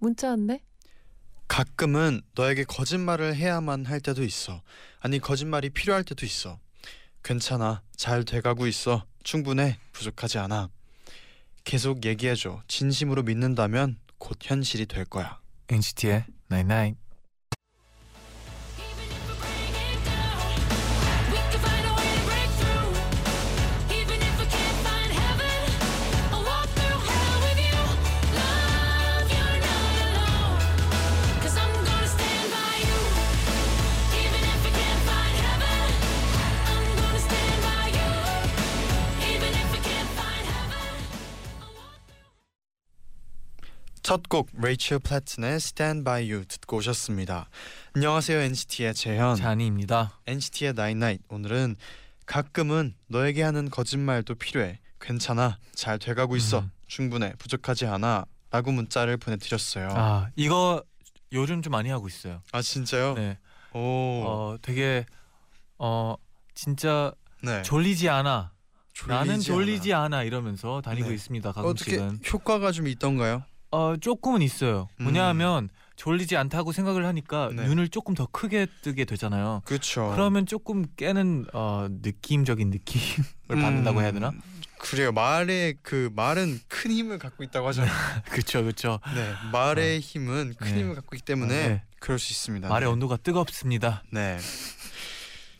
문자 왔네. 가끔은 너에게 거짓말을 해야만 할 때도 있어. 아니 거짓말이 필요할 때도 있어. 괜찮아. 잘 돼가고 있어. 충분해. 부족하지 않아. 계속 얘기해줘. 진심으로 믿는다면 곧 현실이 될 거야. NCT의 Night Night. Even 첫곡 레이첼 플래튼의 Stand By You 듣고 오셨습니다. 안녕하세요 NCT의 재현. 잔이입니다. NCT의 Night. 오늘은 가끔은 너에게 하는 거짓말도 필요해. 괜찮아. 잘 돼가고 있어. 음. 충분해. 부족하지 않아. 라고 문자를 보내드렸어요. 아, 아 이거 요즘 좀 많이 하고 있어요. 진짜요? 네. 오. 어 되게 어 진짜 네. 졸리지 않아. 나는 졸리지 졸리지 않아. 이러면서 다니고 네. 있습니다. 어떻게 가끔씩은. 효과가 좀 있던가요? 어 조금은 있어요. 음. 뭐냐하면 졸리지 않다고 생각을 하니까 네. 눈을 조금 더 크게 뜨게 되잖아요. 그렇죠. 그러면 조금 깨는 어 느낌적인 느낌을 받는다고 해야 되나? 음, 그래요. 말의 그 말은 큰 힘을 갖고 있다고 하잖아요. 그렇죠, 그렇죠. 네, 말의 힘은 큰 네. 힘을 갖고 있기 때문에 네. 그럴 수 있습니다. 말의 네. 온도가 뜨겁습니다. 네.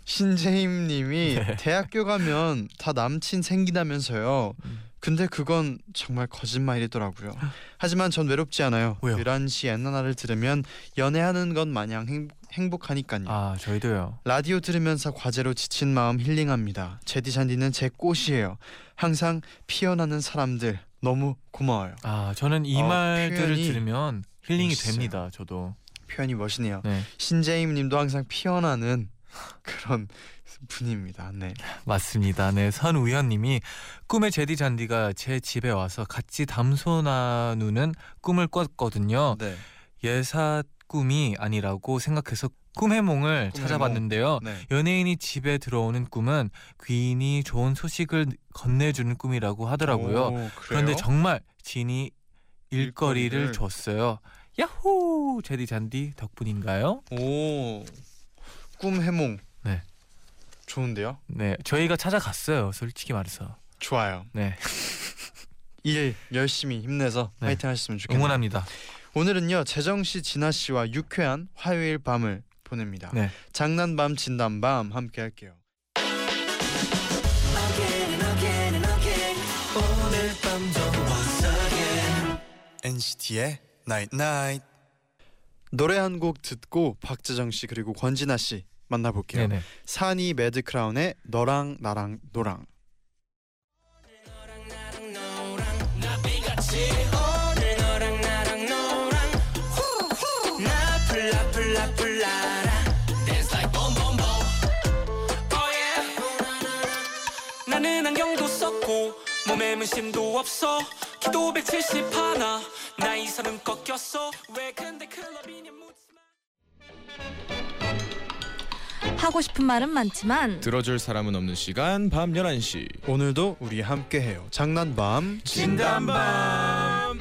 신재임님이 네. 대학교 가면 다 남친 생기다면서요. 음. 근데 그건 정말 거짓말이더라고요. 하지만 전 외롭지 않아요. 왜요? 11시 엔나나를 들으면 연애하는 것 마냥 행복, 행복 하니까요. 아 저희도요. 라디오 들으면서 과제로 지친 마음 힐링합니다. 제디 잔디는 제 꽃이에요. 항상 피어나는 사람들 너무 고마워요. 아 저는 이 어, 말들을 들으면 힐링이 멋있어요. 됩니다. 저도. 표현이 멋있네요. 네 신재임 님도 항상 피어나는 그런 분입니다. 네. 맞습니다. 네 선우현님이 꿈의 제디 잔디가 제 집에 와서 같이 담소 나누는 꿈을 꿨거든요. 네. 예사 꿈이 아니라고 생각해서 꿈해몽을 꿈해몽. 찾아봤는데요. 네. 연예인이 집에 들어오는 꿈은 귀인이 좋은 소식을 건네주는 꿈이라고 하더라고요. 오? 그런데 정말 진이 일거리를 일거리를. 줬어요. 야호! 제디 잔디 덕분인가요? 오. 꿈 해몽. 네. 좋은데요? 네, 저희가 찾아갔어요. 솔직히 말해서. 좋아요. 네, 일 열심히 힘내서 네. 파이팅 하셨으면 좋겠네요. 응원합니다. 오늘은요 재정 씨, 진아 씨와 유쾌한 화요일 밤을 보냅니다. 네. 장난밤 진담밤 함께 할게요. NCT의 Night Night. 노래 한 곡 듣고 박재정 씨 그리고 권진아 씨 만나볼게요. 네네. 산이 매드 크라운의 너랑 나랑 노랑. 나는 안경도 썼고 몸에 문신도 없어 키도 170 하나 나이 서른 꺾였어 왜 근데 클럽이냐 묻지마 하고 싶은 말은 많지만 들어줄 사람은 없는 시간 밤 11시 오늘도 우리 함께 해요. 장난밤 진담밤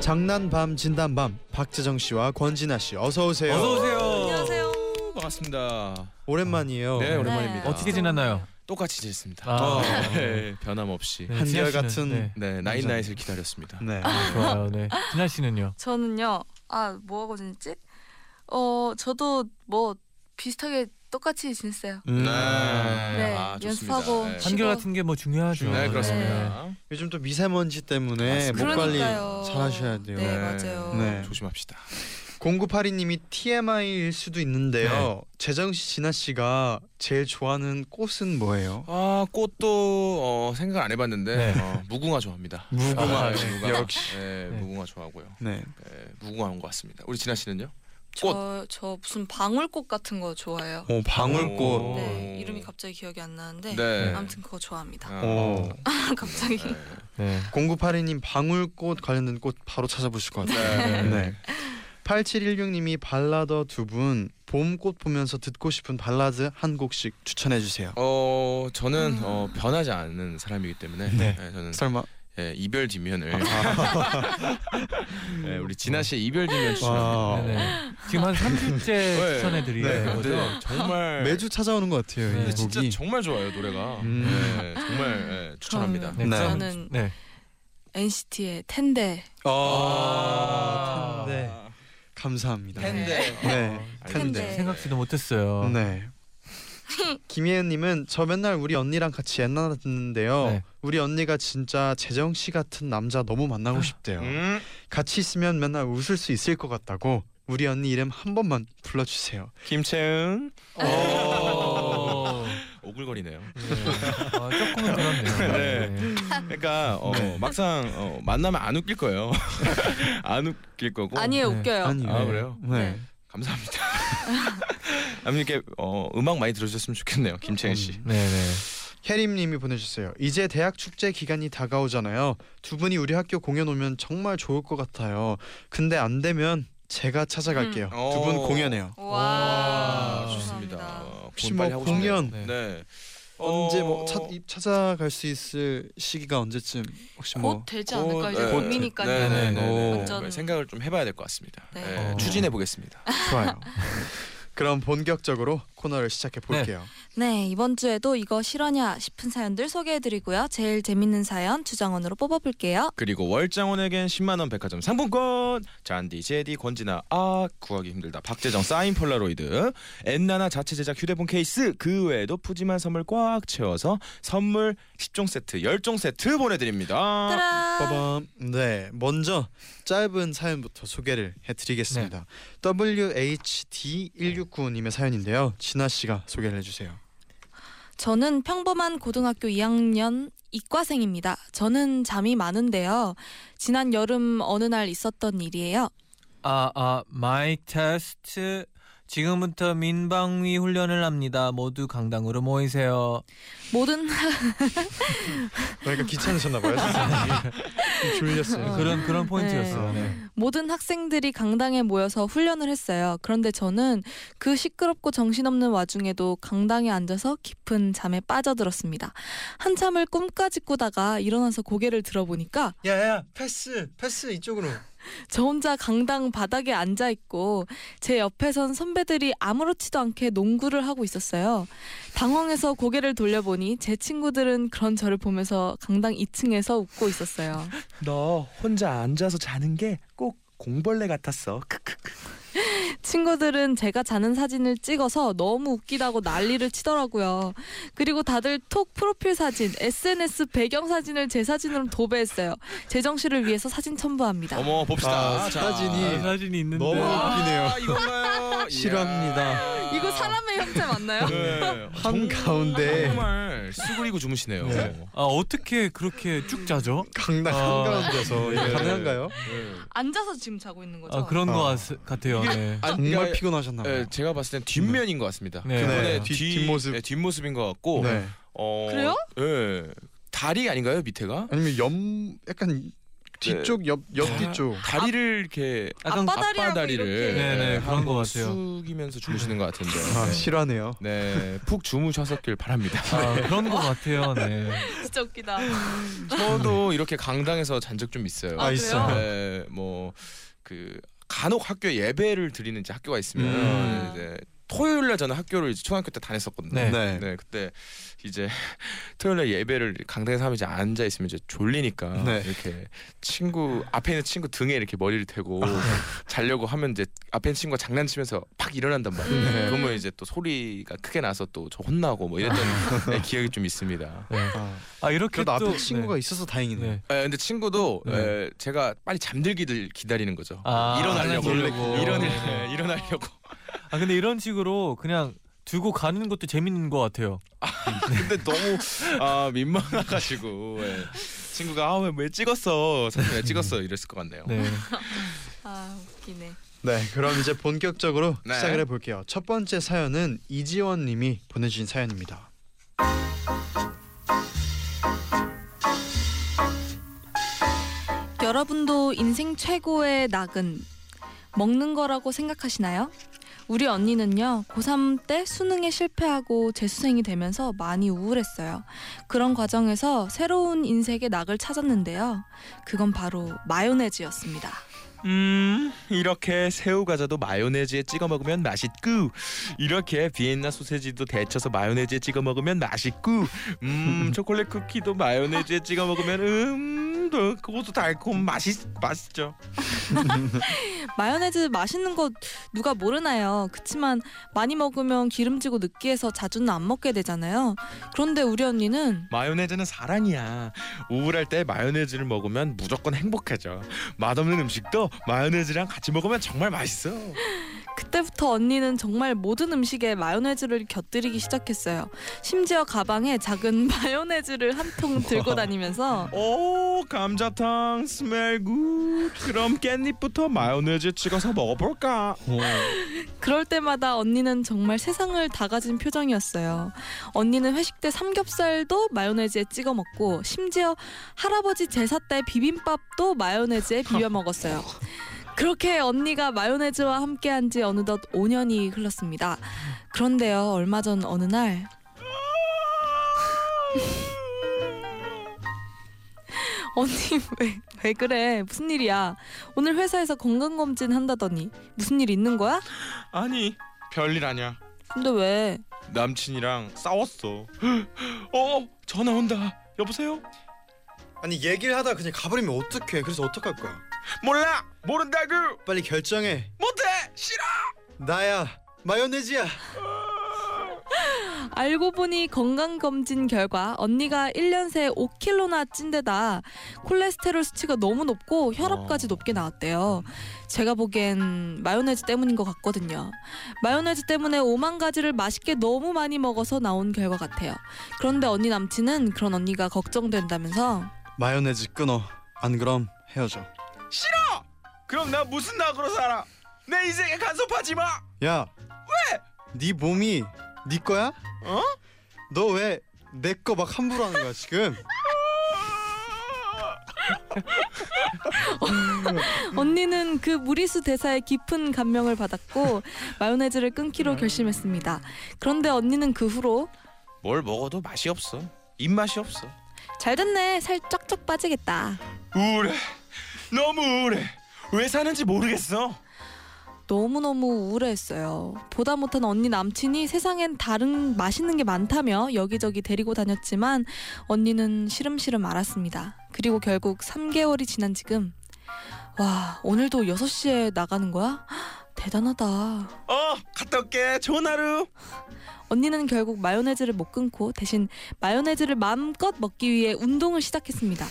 장난밤 진담밤 박재정 씨와 권진아 씨 어서 오세요. 어서 오세요. 안녕하세요. 반갑습니다 오랜만이에요. 네 오랜만입니다 어떻게 지냈나요? 똑같이 지냈습니다 아. 네, 변함없이 네, 한결 같은 네. 네 나인나잇을 기다렸습니다 네. 좋아요. 네. 진아 씨는요? 저는요. 아, 뭐 하고 지냈지? 어, 저도 뭐 비슷하게 똑같이 지냈어요. 음. 네, 아, 좋습니다. 연습하고 네. 쉬고. 한결 같은 게 뭐 중요하죠. 네 그렇습니다 요즘 또 미세먼지 때문에 목 관리 그러니까요. 잘 하셔야 돼요. 네, 맞아요. 네. 조심합시다 0982님이 TMI일 수도 있는데요. 네. 재정 씨, 진아 씨가 제일 좋아하는 꽃은 뭐예요? 아 꽃도 어, 생각 안 해봤는데 네. 어, 무궁화 좋아합니다. 무궁화. 아, 네, 무궁화. 역시. 네, 네. 무궁화 좋아하고요. 네. 네, 무궁화인 것 같습니다. 우리 진아 씨는요? 저, 저 무슨 방울꽃 같은 거 좋아해요. 오, 방울꽃. 오. 네, 이름이 갑자기 기억이 안 나는데 네. 아무튼 그거 좋아합니다. 아, 오. 갑자기. 네. 네. 0982님 방울꽃 관련된 꽃 바로 찾아보실 것 같아요. 네. 네. 8716님이 발라더 두 분 봄꽃 보면서 듣고 싶은 발라드 한 곡씩 추천해 주세요. 어 저는 어, 변하지 않는 사람이기 때문에 네. 네, 저는 설마 예, 이별 뒷면을 아. 네, 우리 진아 씨의 이별 뒷면 추천. 와. 네. 지금 한 3주째 네. 추천해 드리는 네. 거죠. 근데 정말 매주 찾아오는 것 같아요. 네, 이 진짜 곡이. 정말 좋아요 노래가. 음. 네, 정말 예, 추천합니다. 네. 네. 저는 네. NCT의 텐데. 아, 네. 감사합니다. 텐데. 네. 텐데. 어, 생각지도 못했어요. 네. 김예은님은 저 맨날 우리 언니랑 같이 옛날 듣는데요. 네. 우리 언니가 진짜 재정 씨 같은 남자 너무 만나고 싶대요. 음, 같이 있으면 맨날 웃을 수 있을 것 같다고 우리 언니 이름 한 번만 불러주세요. 김채은 오. 오글거리네요. 네. 아, 조금은 그렇네요. 네. 네. 그러니까 어, 네. 막상 어, 만나면 안 웃길 거예요. 안 웃길 거고. 아니에요, 네. 웃겨요. 아니, 아, 네. 그래요? 네. 감사합니다. 아무튼 이렇게 어, 음악 많이 들어주셨으면 좋겠네요, 김채은 씨. 네, 네. 혜림님이 보내주셨어요. 이제 대학 축제 기간이 다가오잖아요. 두 분이 우리 학교 공연 오면 정말 좋을 것 같아요. 근데 안 되면 제가 찾아갈게요. 음. 두분 오. 공연해요. 와, 아, 좋습니다. 어, 혹시 공 뭐. 공연 네. 네. 언제 어, 뭐 찾, 입- 찾아갈 수 있을 시기가 언제쯤 혹시 곧뭐 되지 곧, 않을까 이제 네. 봄이니까요. 네, 네, 네, 네. 완전 생각을 좀 해봐야 될 것 같습니다. 네. 네, 어. 추진해 보겠습니다. 좋아요. 그럼 본격적으로 코너를 시작해 볼게요. 네, 이번 주에도 이거 실화냐 싶은 사연들 소개해드리고요. 제일 재밌는 사연 주장원으로 뽑아볼게요. 그리고 월장원에겐 10만 원 백화점 상품권, 잔디, 제디, 권지나 아 구하기 힘들다. 박재정 사인 폴라로이드, 엔나나 자체 제작 휴대폰 케이스, 그 외에도 푸짐한 선물 꽉 채워서 선물 10종 세트, 10종 세트 보내드립니다. 빠밤. 네, 먼저 짧은 사연부터 소개를 해드리겠습니다. WHD1695님의 사연인데요. 진아 씨가 소개를 해주세요. 저는 평범한 고등학교 2학년 이과생입니다. 저는 잠이 많은데요. 지난 여름 어느 날 있었던 일이에요. 아, 아, 마이크 테스트. 지금부터 민방위 훈련을 합니다. 모두 강당으로 모이세요. 모든 그러니까 귀찮으셨나 봐요. 졸렸어요. 그런 그런 포인트였어요. 네. 모든 학생들이 강당에 모여서 훈련을 했어요. 그런데 저는 그 시끄럽고 정신없는 와중에도 강당에 앉아서 깊은 잠에 빠져들었습니다. 한참을 꿈까지 꾸다가 일어나서 고개를 들어보니까 야야 패스 패스 이쪽으로. 저 혼자 강당 바닥에 앉아 있고 제 옆에선 선배들이 아무렇지도 않게 농구를 하고 있었어요. 당황해서 고개를 돌려보니 제 친구들은 그런 저를 보면서 강당 2층에서 웃고 있었어요. 너 혼자 앉아서 자는 게 꼭 공벌레 같았어. 친구들은 제가 자는 사진을 찍어서 너무 웃기다고 난리를 치더라고요. 그리고 다들 톡 프로필 사진, SNS 배경 사진을 제 사진으로 도배했어요. 재정 씨를 위해서 사진 첨부합니다. 어머 봅시다. 아, 자. 사진이 아, 사진이 있는데. 너무 웃기네요. 아, 이건가요? 싫어합니다. 이거 사람의 형태 맞나요? 네. 한 정- 가운데 정말 수그리고 주무시네요. 네. 아, 어떻게 그렇게 쭉 자죠? 강당 아. 한 가운데서 이게 네. 가능한가요? 네. 앉아서 지금 자고 있는 거죠? 아, 그런 아. 거 네. 아, 정말 그러니까, 피곤하셨나 봐요. 예, 제가 봤을 땐 뒷면인 것 같습니다. 네. 그분의 네, 뒤- 뒤, 뒷모습. 예, 뒷모습인 것 같고. 네. 어, 그래요? 예. 다리 아닌가요 밑에가? 아니면 옆 약간 뒤쪽 옆 옆 뒤쪽. 다리를 이렇게 약간 앞바다리라고 앞바다리를 이렇게. 네, 네, 예, 그런 것 하고 같아요. 숙이면서 주무시는 것 같은데. 아 네. 실화네요. 네, 푹 주무셨었길 바랍니다. 아, 그런 거 같아요. 네. 진짜 웃기다. 저도 이렇게 강당에서 잔 적 좀 있어요. 아, 아, 있어요. 네, 뭐그 간혹 학교 예배를 드리는 학교가 있으면 음. 이제 토요일 날 저는 학교를 이제 초등학교 때 다녔었거든요. 네. 네. 네, 그때 이제 토요일 날 예배를 강당에서 하면 이제 앉아 있으면 이제 졸리니까 네. 이렇게 친구 앞에 있는 친구 등에 이렇게 머리를 대고 자려고 하면 이제 앞에 있는 친구가 장난치면서 팍 일어난단 말이에요. 음. 그러면 이제 또 소리가 크게 나서 또 저 혼나고 뭐 이랬던 네, 기억이 좀 있습니다. 네. 아, 아 이렇게 그래도 앞에 또 친구가 네. 있어서 다행이네. 네. 에, 근데 친구도 네. 에, 제가 빨리 잠들기를 기다리는 거죠. 아, 일어나려고 네. 일어나려고. 아 근데 이런 식으로 그냥 두고 가는 것도 재밌는 것 같아요. 근데 너무 아, 민망해가지고 예. 친구가 아왜 왜 찍었어? 사진 왜 찍었어? 이랬을 것 같네요. 네. 아 웃기네. 네, 그럼 이제 본격적으로 네. 시작을 해볼게요. 첫 번째 사연은 이지원님이 보내주신 사연입니다. 여러분도 인생 최고의 낙은 먹는 거라고 생각하시나요? 우리 언니는요, 고3 때 수능에 실패하고 재수생이 되면서 많이 우울했어요. 그런 과정에서 새로운 인생의 낙을 찾았는데요. 그건 바로 마요네즈였습니다. 음 이렇게 새우 과자도 마요네즈에 찍어 먹으면 맛있고 이렇게 비엔나 소세지도 데쳐서 마요네즈에 찍어 먹으면 맛있고 음 초콜릿 쿠키도 마요네즈에 찍어 먹으면 음또 그것도 달콤 맛있 맛있죠. 마요네즈 맛있는 거 누가 모르나요? 그치만 많이 먹으면 기름지고 느끼해서 자주는 안 먹게 되잖아요. 그런데 우리 언니는 마요네즈는 사랑이야. 우울할 때 마요네즈를 먹으면 무조건 행복해져. 맛없는 음식도 마요네즈랑 같이 먹으면 정말 맛있어. 그때부터 언니는 정말 모든 음식에 마요네즈를 곁들이기 시작했어요. 심지어 가방에 작은 마요네즈를 한 통 들고 다니면서 오 감자탕 smell good. 그럼 깻잎부터 마요네즈 찍어서 먹어볼까? 그럴 때마다 언니는 정말 세상을 다 가진 표정이었어요. 언니는 회식 때 삼겹살도 마요네즈에 찍어 먹고 심지어 할아버지 제사 때 비빔밥도 마요네즈에 비벼 먹었어요. 그렇게 언니가 마요네즈와 함께한 지 어느덧 5년이 흘렀습니다. 그런데요, 얼마 전 어느 날 언니 왜, 왜 그래? 무슨 일이야? 오늘 회사에서 건강검진 한다더니 무슨 일 있는 거야? 아니 별일 아니야. 근데 왜? 남친이랑 싸웠어. 어 전화 온다. 여보세요? 아니 얘기를 하다 그냥 가버리면 어떡해? 그래서 어떡할 거야? 몰라 모른다고 빨리 결정해. 못해 싫어. 나야 마요네즈야. 알고 보니 건강검진 결과 언니가 1년 새 5kg나 찐 데다 콜레스테롤 수치가 너무 높고 혈압까지 어. 높게 나왔대요. 제가 보기엔 마요네즈 때문인 것 같거든요. 마요네즈 때문에 오만 가지를 맛있게 너무 많이 먹어서 나온 결과 같아요. 그런데 언니 남친은 그런 언니가 걱정된다면서 마요네즈 끊어. 안 그럼 헤어져. 싫어. 그럼 나 무슨 낙으로 살아? 내 인생에 간섭하지 마. 야. 왜? 네 몸이 네 거야? 어? 너 왜 내 거 막 함부로 하는 거야 지금? 언니는 그 무리수 대사에 깊은 감명을 받았고 마요네즈를 끊기로 결심했습니다. 그런데 언니는 그 후로 뭘 먹어도 맛이 없어. 입맛이 없어. 잘 됐네 살 쫙쫙 빠지겠다. 우울해. 너무 우울해. 왜 사는지 모르겠어. 너무너무 우울했어요. 보다 못한 언니 남친이 세상엔 다른 맛있는 게 많다며 여기저기 데리고 다녔지만 언니는 시름시름 알았습니다. 그리고 결국 3개월이 지난 지금 와 오늘도 6시에 나가는 거야? 대단하다. 어 갔다 올게. 좋은 하루. 언니는 결국 마요네즈를 못 끊고 대신 마요네즈를 마음껏 먹기 위해 운동을 시작했습니다.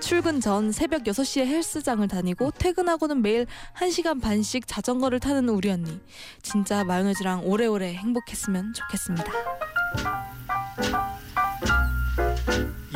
출근 전 새벽 6시에 헬스장을 다니고 퇴근하고는 매일 1시간 반씩 자전거를 타는 우리 언니. 진짜 마요네즈랑 오래오래 행복했으면 좋겠습니다.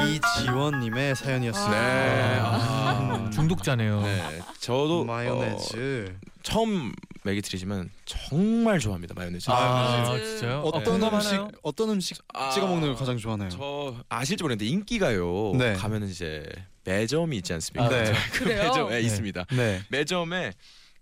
이지원님의 사연이었습니다. 네. 아, 중독자네요. 네. 저도 마요네즈. 어, 처음 얘기 드리지만 정말 좋아합니다 마요네즈. 아, 마요네즈. 진짜요? 어떤 공감하나요? 음식 어떤 음식 아, 찍어 먹는 걸 가장 좋아하나요? 저 아실지 모르겠는데 인기가요. 네. 가면은 이제 매점이 있지 않습니까? 네. 그? 매점에 네. 있습니다. 네. 매점에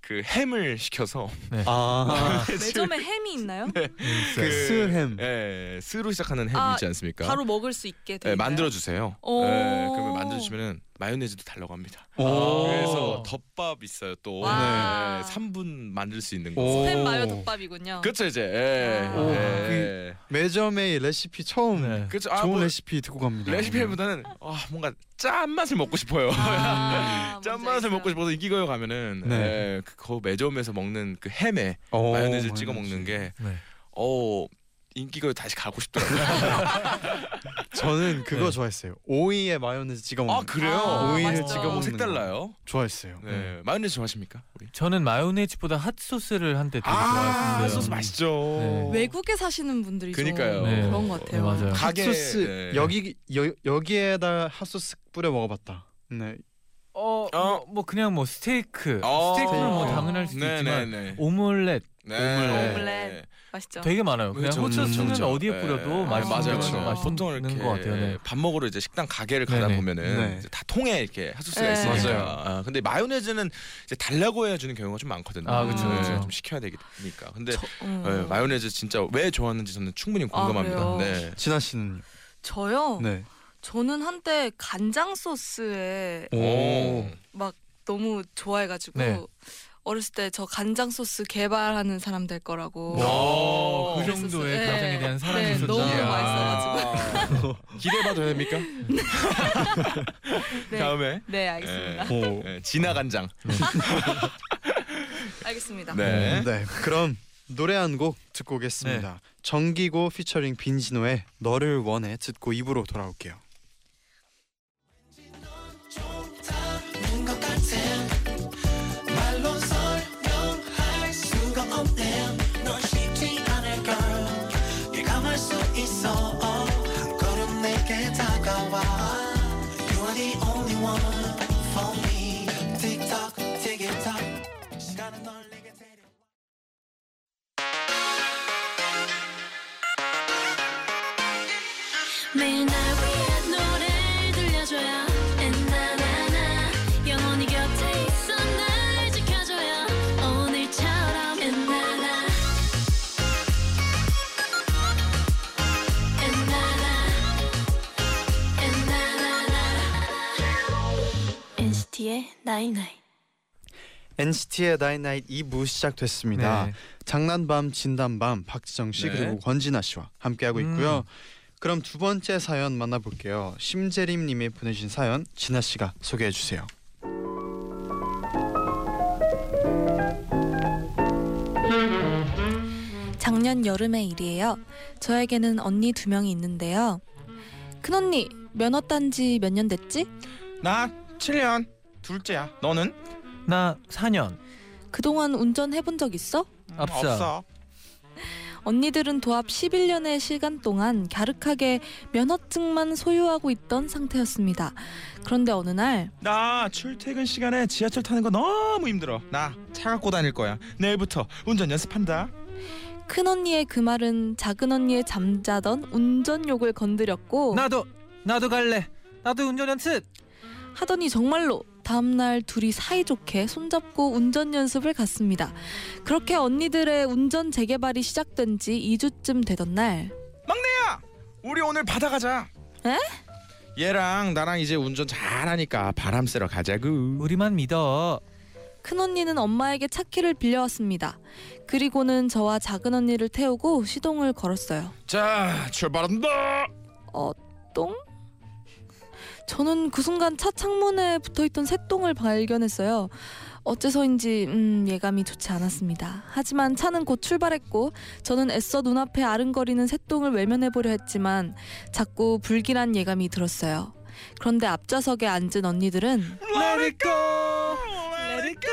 그 햄을 시켜서 아. 매점에 햄이 있나요? 네, 그 스햄. 예, 스로 시작하는 햄 아, 있지 않습니까? 바로 먹을 수 있게 돼 예, 있나요? 만들어 주세요. 오. 예, 그러면 만들어 주면은 마요네즈도 달라고 합니다. 오. 그래서 덮밥 있어요 또. 와. 네, 3분 만들 수 있는 오. 거. 스팸 마요 덮밥이군요. 그렇죠 이제. 예. 아. 예. 매점의 레시피 처음 네. 그렇죠. 아, 좋은 뭐 레시피 듣고 갑니다. 레시피보다는 아, 뭔가 짠 맛을 먹고 싶어요. 아, 짠 뭔지 맛을 알겠어요. 먹고 싶어서 인기가요 가면은 네. 예, 그 매점에서 먹는 그 햄에 오, 마요네즈 찍어. 먹는 게 네. 어, 인기가요 다시 가고 싶더라고요. 저는 그거 네. 좋아했어요. 오이에 마요네즈 찍어 먹는. 아 그래요? 아, 오이를. 찍어 먹는 색달라요. 거 좋아했어요. 네. 마요네즈 좋아하십니까? 우리? 저는 마요네즈보다 핫소스를 한때 되게 아, 좋아했어요. 소스 맛있죠. 네. 외국에 사시는 분들이 좀 그니까요. 네. 그런 것 같아요. 네, 맞아요. 가게 핫소스 네. 여기 여, 여기에다 핫소스 뿌려 먹어봤다. 네. 어, 뭐, 뭐 그냥 뭐 스테이크, 어. 스테이크는 뭐. 당연할 수도 네, 있지만 네, 네. 오믈렛 네. 오믈렛. 오믈렛. 맛있죠. 되게 많아요. 그냥 그렇죠, 핫소스는 그렇죠. 어디에 네. 뿌려도 네, 맛있는 맞아요, 거- 맞아요. 맛있는 보통 이렇게 것 같아요. 네. 밥 먹으러 이제 식당 가게를 가다 네네. 보면은 네. 이제 다 통에 이렇게 핫소스가 네. 있으니까. 맞아요. 아, 근데 마요네즈는 이제 달라고 해 주는 경우가 좀 많거든요. 아, 그쵸, 그쵸. 좀 시켜야 되니까. 근데 저, 음. 네, 마요네즈 진짜 왜 좋아하는지 저는 충분히 공감합니다. 아, 그래요? 네. 진아 씨는요? 저요. 네. 저는 한때 간장 소스에 오. 막 너무 좋아해가지고 네. 어렸을 때 저 간장 소스 개발하는 사람 될 거라고. 오, 그. 정도의 네. 간장에 대한 사랑이 네, 있었죠. 너무 이야. 맛있어가지고. 기대해봐도 됩니까? 네. 다음에 네, 알겠습니다. 오. 네, 진화 간장. 알겠습니다. 네. 네. 그럼 노래 한 곡 듣고 오겠습니다. 정기고 피처링 빈지노의 너를 원해 듣고 입으로 돌아올게요. NCT의 나인나잇 2부 시작됐습니다. 네. 장난밤 진단밤 박지정 씨 네. 그리고 권진아 씨와 함께하고 음. 있고요. 그럼 두 번째 사연 만나볼게요. 심재림 님이 보내신 사연 진아 씨가 소개해 주세요. 작년 여름의 일이에요. 저에게는 언니 두 명이 있는데요. 큰 언니 면허 딴지 몇 년 됐지? 나 7년 둘째야. 너는? 나 4년 그동안 운전 해본 적 있어? 앞서. 없어. 언니들은 도합 11년의 시간 동안 갸륵하게 면허증만 소유하고 있던 상태였습니다. 그런데 어느 날 나 출퇴근 시간에 지하철 타는 거 너무 힘들어. 나 차 갖고 다닐 거야. 내일부터 운전 연습한다. 큰 언니의 그 말은 작은 언니의 잠자던 운전욕을 건드렸고 나도 나도 갈래. 나도 운전 연습. 하더니 정말로 다음날 둘이 사이좋게 손잡고 운전 연습을 갔습니다. 그렇게 언니들의 운전 재개발이 시작된 지 2주쯤 되던 날 우리 오늘 바다 가자. 에? 얘랑 나랑 이제 운전 잘하니까 바람 쐬러 가자구. 우리만 믿어. 큰 언니는 엄마에게 차키를 빌려왔습니다. 그리고는 저와 작은 언니를 태우고 시동을 걸었어요. 자 출발한다. 어, 똥? 저는 그 순간 차 창문에 붙어있던 새똥을 발견했어요. 어째서인지 음, 예감이 좋지 않았습니다. 하지만 차는 곧 출발했고 저는 애써 눈앞에 아른거리는 새똥을 외면해보려 했지만 자꾸 불길한 예감이 들었어요. 그런데 앞좌석에 앉은 언니들은 Let it go. Let it go.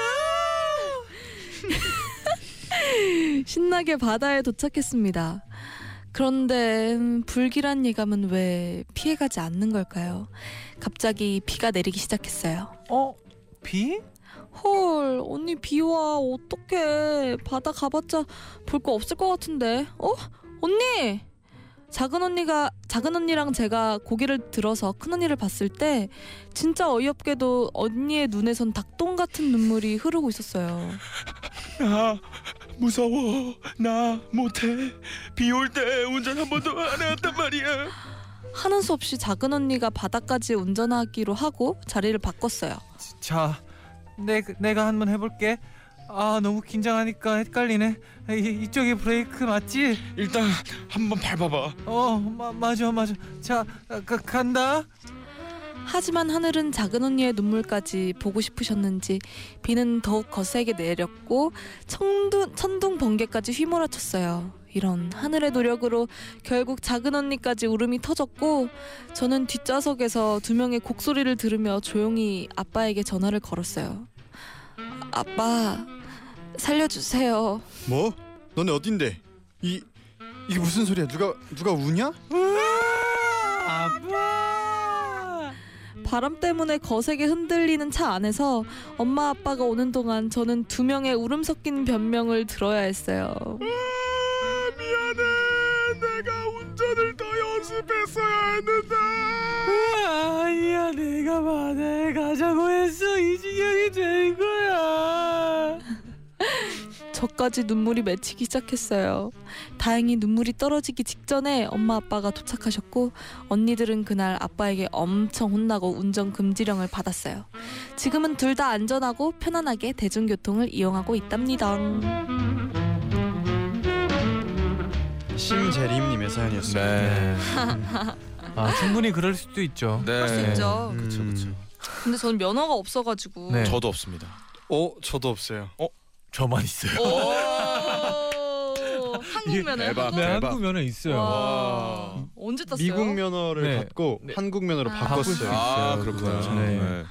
신나게 바다에 도착했습니다. 그런데 음, 불길한 예감은 왜 피해가지 않는 걸까요? 갑자기 비가 내리기 시작했어요. 어? 비? 헐, 언니 비와 어떡해. 바다 가봤자 볼 거 없을 것 같은데. 어? 언니! 작은 언니가 작은 언니랑 제가 고개를 들어서 큰 언니를 봤을 때 진짜 어이없게도 언니의 눈에선 닭똥 같은 눈물이 흐르고 있었어요. 나 무서워. 나 못해. 비 올 때 운전 한 번도 안 해왔단 말이야. 하는 수 없이 작은 언니가 바다까지 운전하기로 하고 자리를 바꿨어요. 자, 내 내가 한번 해볼게. 아 너무 긴장하니까 헷갈리네. 이, 이쪽이 브레이크 맞지? 일단 한번 밟아봐. 어, 마, 맞아 맞아. 자, 가, 간다. 하지만 하늘은 작은 언니의 눈물까지 보고 싶으셨는지 비는 더욱 거세게 내렸고 천둥, 천둥 번개까지 휘몰아쳤어요. 이런 하늘의 노력으로 결국 작은 언니까지 울음이 터졌고 저는 뒷좌석에서 두 명의 곡소리를 들으며 조용히 아빠에게 전화를 걸었어요. 아빠 살려주세요. 뭐? 너네 어딘데? 이 이게 무슨 소리야? 누가 누가 우냐? 아빠. 바람 때문에 거세게 흔들리는 차 안에서 엄마 아빠가 오는 동안 저는 두 명의 울음 섞인 변명을 들어야 했어요. 미안해. 내가 운전을 더 연습했어야 했는데. 아니야, 내가 바다에 가자고 했어. 이 지경이 된 거야. 저까지 눈물이 맺히기 시작했어요. 다행히 눈물이 떨어지기 직전에 엄마 아빠가 도착하셨고 언니들은 그날 아빠에게 엄청 혼나고 운전 금지령을 받았어요. 지금은 둘 다 안전하고 편안하게 대중교통을 이용하고 있답니다. 심재림님의 사연이었습니다. 네. 아 충분히 그럴 수도 있죠. 네. 그럴 수 있죠. 음. 그쵸 그쵸. 근데 저는 면허가 없어가지고. 네. 저도 없습니다. 어, 저도 없어요. 저만 있어요. 오, 한국 면허요? 대박. 한국? 네, 대박. 한국 면허 있어요. 와. 언제 땄어요? 미국 면허를 네. 갖고 네. 한국 면허로 아. 바꿨어요. 있어요. 아 그렇구나. 네. 네.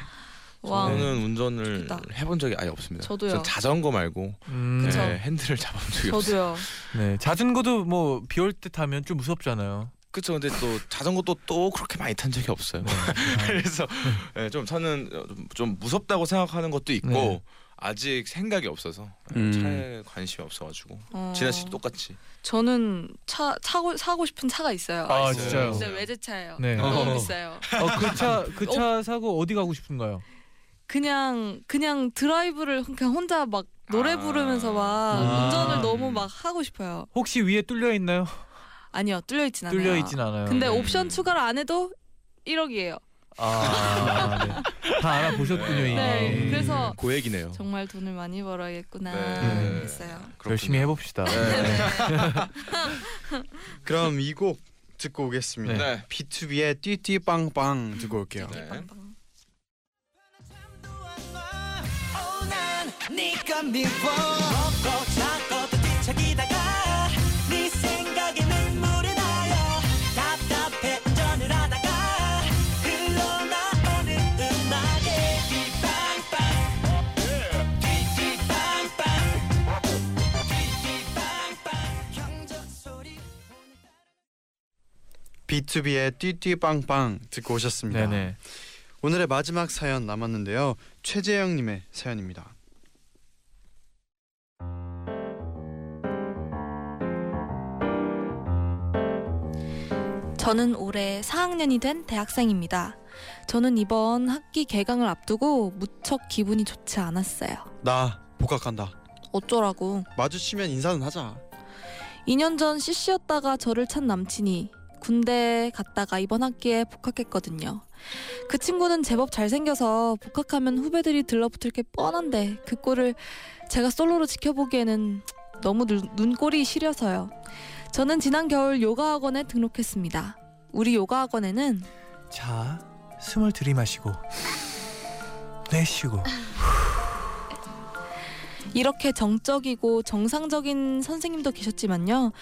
와. 저는 운전을 좋다. 해본 적이 아예 없습니다. 저도요. 전 자전거 말고 음, 그쵸. 네, 핸들을 잡아본 적이 없어요. 저도요. 네, 자전거도 뭐 비 올 때 타면 좀 무섭잖아요. 그쵸. 근데 또 자전거도 또 그렇게 많이 탄 적이 없어요. 네. 그래서 네, 좀 저는 좀- 좀 무섭다고 생각하는 것도 있고 네. 아직 생각이 없어서 음. 차에 관심이 없어가지고 어, 진아 씨도 똑같이. 저는 차 차고 사고 싶은 차가 있어요. 아. 진짜요? 근데 외제차예요. 네. 너무 어. 비싸요. 어, 그 차 그 차 사고 어디 가고 싶은가요? 그냥 그냥 드라이브를 그냥 혼자 막 노래 아. 부르면서 막 아. 운전을 너무 막 하고 싶어요. 혹시 위에 뚫려 있나요? 아니요, 뚫려 있진 않아요. 뚫려 있진 않아요. 근데 네. 옵션 추가를 안 해도 1억이에요. 아, 네. 다 알아보셨군요 이미. 네, 그래서 고액이네요. 정말 돈을 많이 벌어야겠구나 네. 했어요. 열심히 해봅시다. 네. 그럼 이 곡 듣고 오겠습니다. 네. B2B의 띠띠빵빵 듣고 올게요. 네. 빵빵. 네가 미워 먹고 자고 뒤척이다가 B2B의 띠띠빵빵 듣고 오셨습니다. 네네. 오늘의 마지막 사연 남았는데요. 최재영님의 사연입니다. 저는 올해 4학년이 된 대학생입니다. 저는 이번 학기 개강을 앞두고 무척 기분이 좋지 않았어요. 나 복학한다. 어쩌라고. 마주치면 인사는 하자. 2년 전 CC였다가 저를 찬 남친이 군대 갔다가 이번 학기에 복학했거든요. 그 친구는 제법 잘생겨서 복학하면 후배들이 들러붙을 게 뻔한데 그 꼴을 제가 솔로로 지켜보기에는 너무 눈, 눈꼴이 시려서요. 저는 지난 겨울 요가 학원에 등록했습니다. 우리 요가 학원에는 자, 숨을 들이마시고 내쉬고. 이렇게 정적이고 정상적인 선생님도 계셨지만요.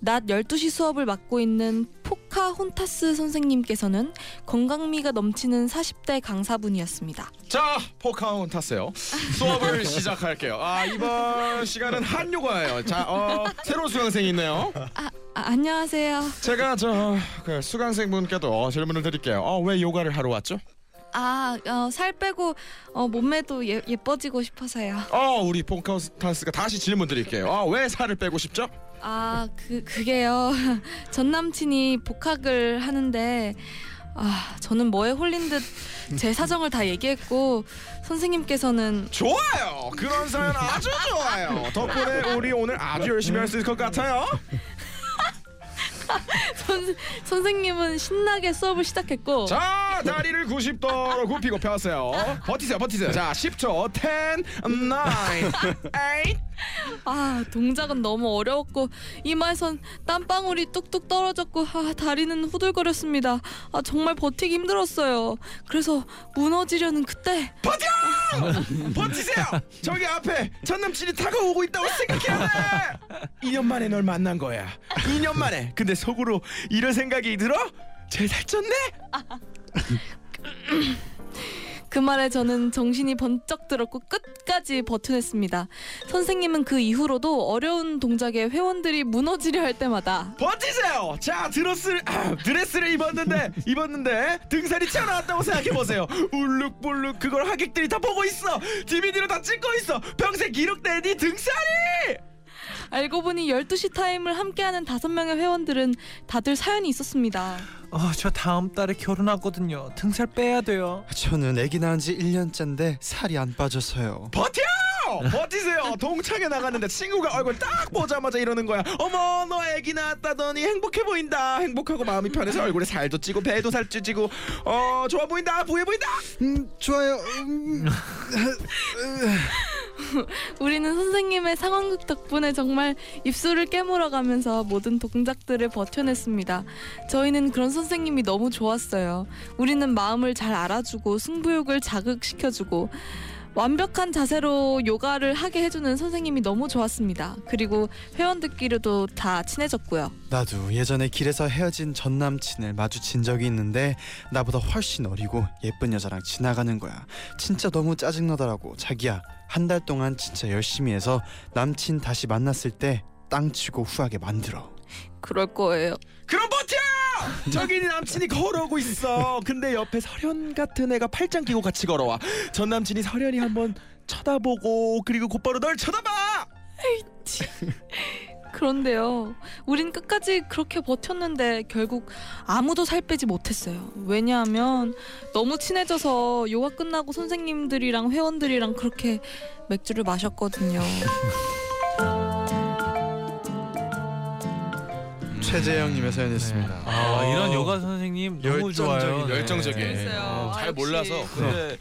낮 12시 수업을 맡고 있는 포카 혼타스 선생님께서는 건강미가 넘치는 40대 강사분이었습니다. 자, 포카운 탔어요. 수업을 시작할게요. 아 이번 시간은 한요가예요. 자, 어, 새로운 수강생이 있네요. 아, 안녕하세요. 제가 저 그 수강생분께도 질문을 드릴게요. 어, 왜 요가를 하러 왔죠? 아, 어, 살 빼고 어, 몸매도 예, 예뻐지고 싶어서요. 어, 우리 포카운타스가 다시 질문 드릴게요. 어, 왜 살을 빼고 싶죠? 아, 그 그게요. 전 남친이 복학을 하는데 아, 저는 뭐에 홀린 듯 제 사정을 다 얘기했고 선생님께서는 좋아요. 그런 사연 아주 좋아요. 덕분에 우리 오늘 아주 열심히 할 수 있을 것 같아요. 선, 선생님은 신나게 수업을 시작했고 자 다리를 90도로 굽히고 펴세요. 버티세요 버티세요. 자 10초 10 9 8 아 동작은 너무 어려웠고 이마에선 땀방울이 뚝뚝 떨어졌고 아 다리는 후들거렸습니다. 아 정말 버티기 힘들었어요. 그래서 무너지려는 그때. 버텨! 버티세요! 저기 앞에 전 남친이 다가오고 있다고 생각해야 돼! 2년 만에 널 만난 거야. 2년 만에. 근데 속으로 이런 생각이 들어? 쟤 살쪘네? 그 말에 저는 정신이 번쩍 들었고 끝까지 버텨냈습니다. 선생님은 그 이후로도 어려운 동작에 회원들이 무너지려 할 때마다 버티세요. 자 드레스를 아, 드레스를 입었는데 입었는데 등살이 튀어나왔다고 생각해 보세요. 울룩불룩 그걸 하객들이 다 보고 있어. DVD로 다 찍고 있어. 평생 기록된 네 등살이. 알고 보니 12시 타임을 함께하는 다섯 명의 회원들은 다들 사연이 있었습니다. 어, 저 다음 달에 결혼하거든요. 등살 빼야 돼요. 저는 아기 낳은 지 1년째인데 살이 안 빠져서요. 버텨! 버티세요. 동창회 나갔는데 친구가 얼굴 딱 보자마자 이러는 거야. 어머 너 애기 낳았다더니 행복해 보인다. 행복하고 마음이 편해서 얼굴에 살도 찌고 배도 살찌고 어 좋아 보인다. 부해 보인다. 음, 좋아요. 음, 우리는 선생님의 상황극 덕분에 정말 입술을 깨물어 가면서 모든 동작들을 버텨냈습니다. 저희는 그런 선생님이 너무 좋았어요. 우리는 마음을 잘 알아주고 승부욕을 자극시켜주고 완벽한 자세로 요가를 하게 해주는 선생님이 너무 좋았습니다. 그리고 회원들끼리도 다 친해졌고요. 나도 예전에 길에서 헤어진 전 남친을 마주친 적이 있는데 나보다 훨씬 어리고 예쁜 여자랑 지나가는 거야. 진짜 너무 짜증나더라고. 자기야 한 달 동안 진짜 열심히 해서 남친 다시 만났을 때 땅 치고 후하게 만들어. 그럴 거예요. 그럼! 저기 네 남친이 걸어오고 있어. 근데 옆에 설현 같은 애가 팔짱 끼고 같이 걸어와. 전 남친이 설현이 한번 쳐다보고 그리고 곧바로 널 쳐다봐. 그런데요. 우린 끝까지 그렇게 버텼는데 결국 아무도 살 빼지 못했어요. 왜냐하면 너무 친해져서 요가 끝나고 선생님들이랑 회원들이랑 그렇게 맥주를 마셨거든요. 최재영님의 사연이었습니다. 아, 어, 이런 요가 선생님 너무. 좋아요. 네. 열정적이에요. 재밌어요. 어, 아, 잘 역시. 몰라서 근데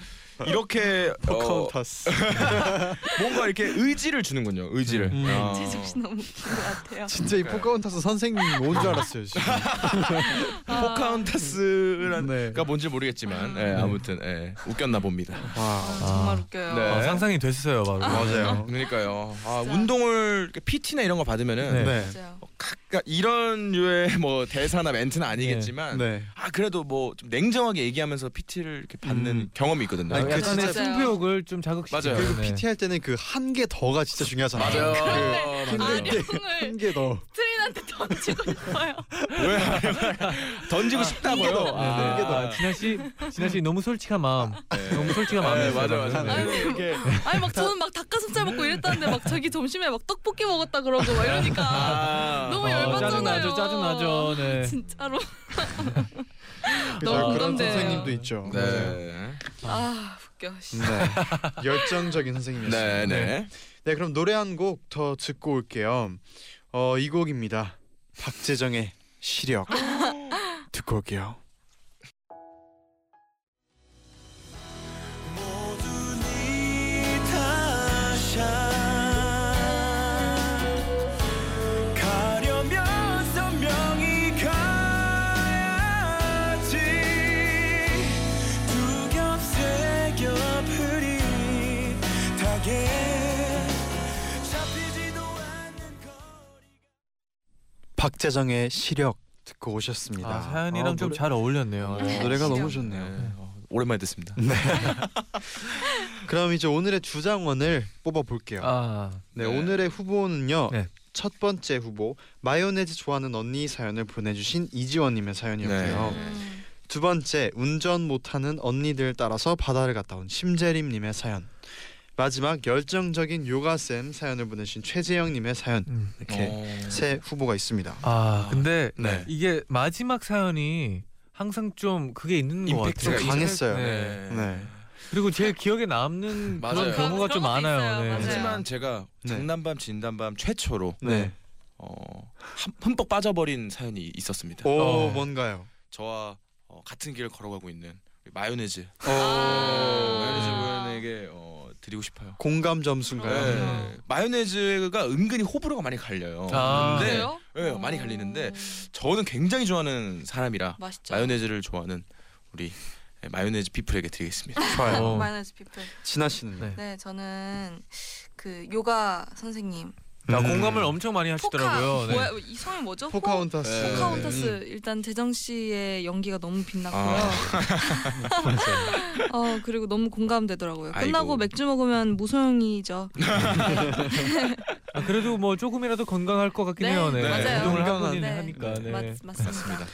이렇게 어, 포카혼타스. 뭔가 이렇게 의지를 주는군요. 의지를. 음. 어. 제 정신 너무 웃긴 것 같아요. 진짜 이 포카혼타스 선생님 온줄 알았어요. 지금. 아, 포카운타스가 네. 뭔지 모르겠지만 예, 아무튼 예, 웃겼나 봅니다. 와. 정말 아. 웃겨요. 네. 아, 상상이 됐어요, 바로. 맞아요. 그러니까요. 아, 진짜. 운동을 PT나 이런 거 받으면은 네. 네. 맞아요. 그러니까 이런 류의 뭐 대사나 멘트는 아니겠지만 네. 아 그래도 뭐 좀 냉정하게 얘기하면서 PT를 이렇게 받는 음. 경험이 있거든요. 아니, 그 약간의 진짜- 승부욕을 좀 자극시키고. 맞아요. 그리고 PT 할 때는 그 한 개 더가 진짜 중요하잖아요. 맞아요. 그 맞아요. 힘들 때 아령을 한개 더. 트 린한테 던지고 싶어요. 왜 던지고 싶다고요? 네, 아, 네. 아, 진아 씨, 진아 씨 너무 솔직한 마음. 네. 너무 솔직한 마음이 네, 맞아 맞아. 아유. 이렇게 아니 막 저는 막 닭가슴살 먹고 이랬다는데 막 자기 점심에 막 떡볶이 먹었다 그러고 막 이러니까 아, 너무 어, 열받잖아요. 짜증나죠, 짜증나죠. 네. 진짜로. 그죠? 너무 그런 공감돼요. 선생님도 있죠. 네. 아 웃겨. 씨. 네. 열정적인 선생님이었어요. 네, 네. 네, 그럼 노래 한 곡 더 듣고 올게요. 어, 이 곡입니다. 박재정의 시력 듣고 올게요. 박재정의 시력 듣고 오셨습니다. 아, 사연이랑 아, 좀 노래- 잘 어울렸네요. 어, 노래가 너무. 좋네요. 네. 어, 오랜만에 듣습니다. 그럼 이제 오늘의 주장원을 뽑아 볼게요. 아, 네, 네. 오늘의 후보는요. 네. 첫 번째 후보 마요네즈 좋아하는 언니 사연을 보내주신 이지원님의 사연이었고요. 네. 음. 두 번째 운전 못하는 언니들 따라서 바다를 갔다 온 심재림님의 사연. 마지막 열정적인 요가 쌤 사연을 보내신 최재영님의 사연 음. 이렇게 어. 세 후보가 있습니다. 아, 근데 네. 이게 마지막 사연이 항상 좀 그게 있는 것 임팩트가 같아요. 강했어요. 네. 네. 그리고 제일 기억에 남는 맞아요. 그런 경우가 그런 좀 것도 많아요. 네. 맞아요. 하지만 제가 네. 장난밤 진단밤 최초로 네. 어, 한- 흠뻑 빠져버린 사연이 있었습니다. 오 어. 뭔가요? 저와 어, 같은 길을 걸어가고 있는 마요네즈 오 마요네즈 분에게 어, 드리고 싶어요. 공감 점수인가요? 네. 마요네즈가 은근히 호불호가 많이 갈려요. 아. 근데 그래요? 네, 어. 많이 갈리는데 저는 굉장히 좋아하는 사람이라 맛있죠. 마요네즈를 좋아하는 우리 마요네즈 people에게 드리겠습니다. 좋아요. 어. 마요네즈 people. 진아 씨는요? 네. 네, 저는 그 요가 선생님 야, 음. 공감을 엄청 많이 하시더라고요. 네. 뭐야 이 성이 뭐죠? 포카혼타스. 네. 포카혼타스 일단 재정 씨의 연기가 너무 빛났고요. 아. 어 그리고 너무 공감되더라고요. 아이고. 끝나고 맥주 먹으면 무소용이죠. 아, 그래도 뭐 조금이라도 건강할 것 같긴 네, 해요. 네. 맞아요. 운동을 하고 네. 하니까. 네. 맞, 맞습니다.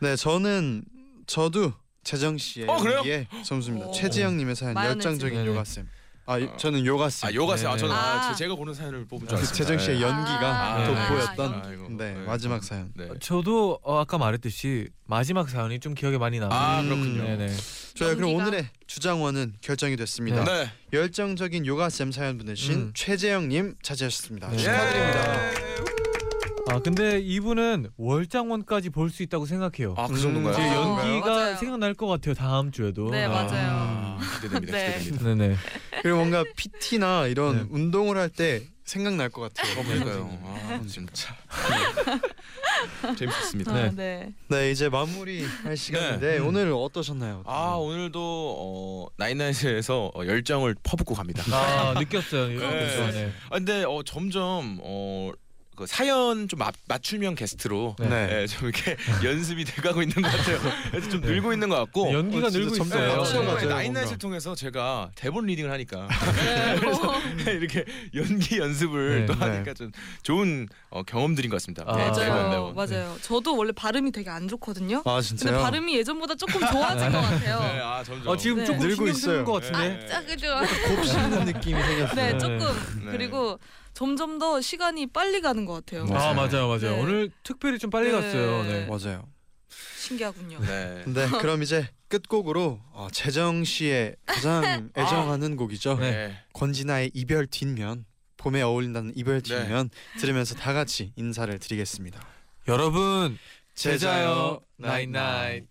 네 저는 저도 재정 씨의 어, 그래요? 연기에 점수입니다. 오. 최지영님의 사연 마요네즈. 열정적인 네네. 요가 쌤. 아 이- 어. 저는 요가 쌤. 아 요가세 아 저는 아, 아. 제- 제가 고른 사연을 뽑은 줄그 알았습니다. 재정 씨의 네. 연기가 아, 돋보였던 아, 아이고. 네, 네. 마지막 사연. 네. 저도 어, 아까 말했듯이 마지막 사연이 좀 기억에 많이 나요. 아 음. 그렇군요. 네네. 좋아요. 그럼 연기가- 오늘의 주장원은 결정이 됐습니다. 네. 열정적인 요가 쌤 사연 보내신 음. 최재영님 차지하셨습니다. 네. 축하드립니다. 아 근데 이분은 월장원까지 볼 수 있다고 생각해요. 아그 음, 정도인가요? 제 아, 연기가 맞아요. 생각날 것 같아요. 다음 주에도. 네, 아. 맞아요. 아, 기대됩니다. 네. 기대됩니다. 네네. 그리고 뭔가 PT나 이런 네. 운동을 할 때 생각날 것 같아요. 어, 그러니까요. 아, 진짜. 재밌었습니다. 네. 아, 네. 네 이제 마무리 할 시간인데 음. 오늘 어떠셨나요? 아 오늘도 어, 나인나잇에서 어, 열정을 퍼붓고 갑니다. 아 느꼈어요. 네. 네. 아, 근데 어, 점점 어, 그 사연 좀 맞, 맞춤형 게스트로 네. 네, 좀 이렇게 연습이 돼가고 있는 것 같아요. 그래서 좀 네. 늘고 있는 것 같고. 연기가 어, 진짜 늘고 점점 있어요. 네. 맞아요, 나인나잇을. 통해서 제가 대본 리딩을 하니까 네. 이렇게 연기 연습을 네. 또 네. 하니까 좀 좋은 어, 경험들인 것 같습니다. 아, 네, 맞아요. 매번. 맞아요. 저도 원래 발음이 되게 안 좋거든요. 아 근데 진짜요? 발음이 예전보다 조금 좋아진 것 같아요. 네, 아 점점. 어 지금 네. 조금 늘고 신경 쓰는 있어요. 것 같은데. 네. 아, 그죠? 곱 씹는 느낌이 생겼어요. 네, 네. 조금 네. 그리고 점점 더 시간이 빨리 가는 것 같아요. 아 맞아요, 맞아요. 네. 오늘 특별히 좀 빨리 네. 갔어요. 네. 맞아요. 신기하군요. 네. 네 그럼 이제 끝곡으로 어, 재정 씨의 가장 애정하는 곡이죠. 네. 네. 권진아의 이별 뒷면 봄에 어울린다는 이별 뒷면 들으면서 다 같이 인사를 드리겠습니다. 여러분 잘 자요 night night.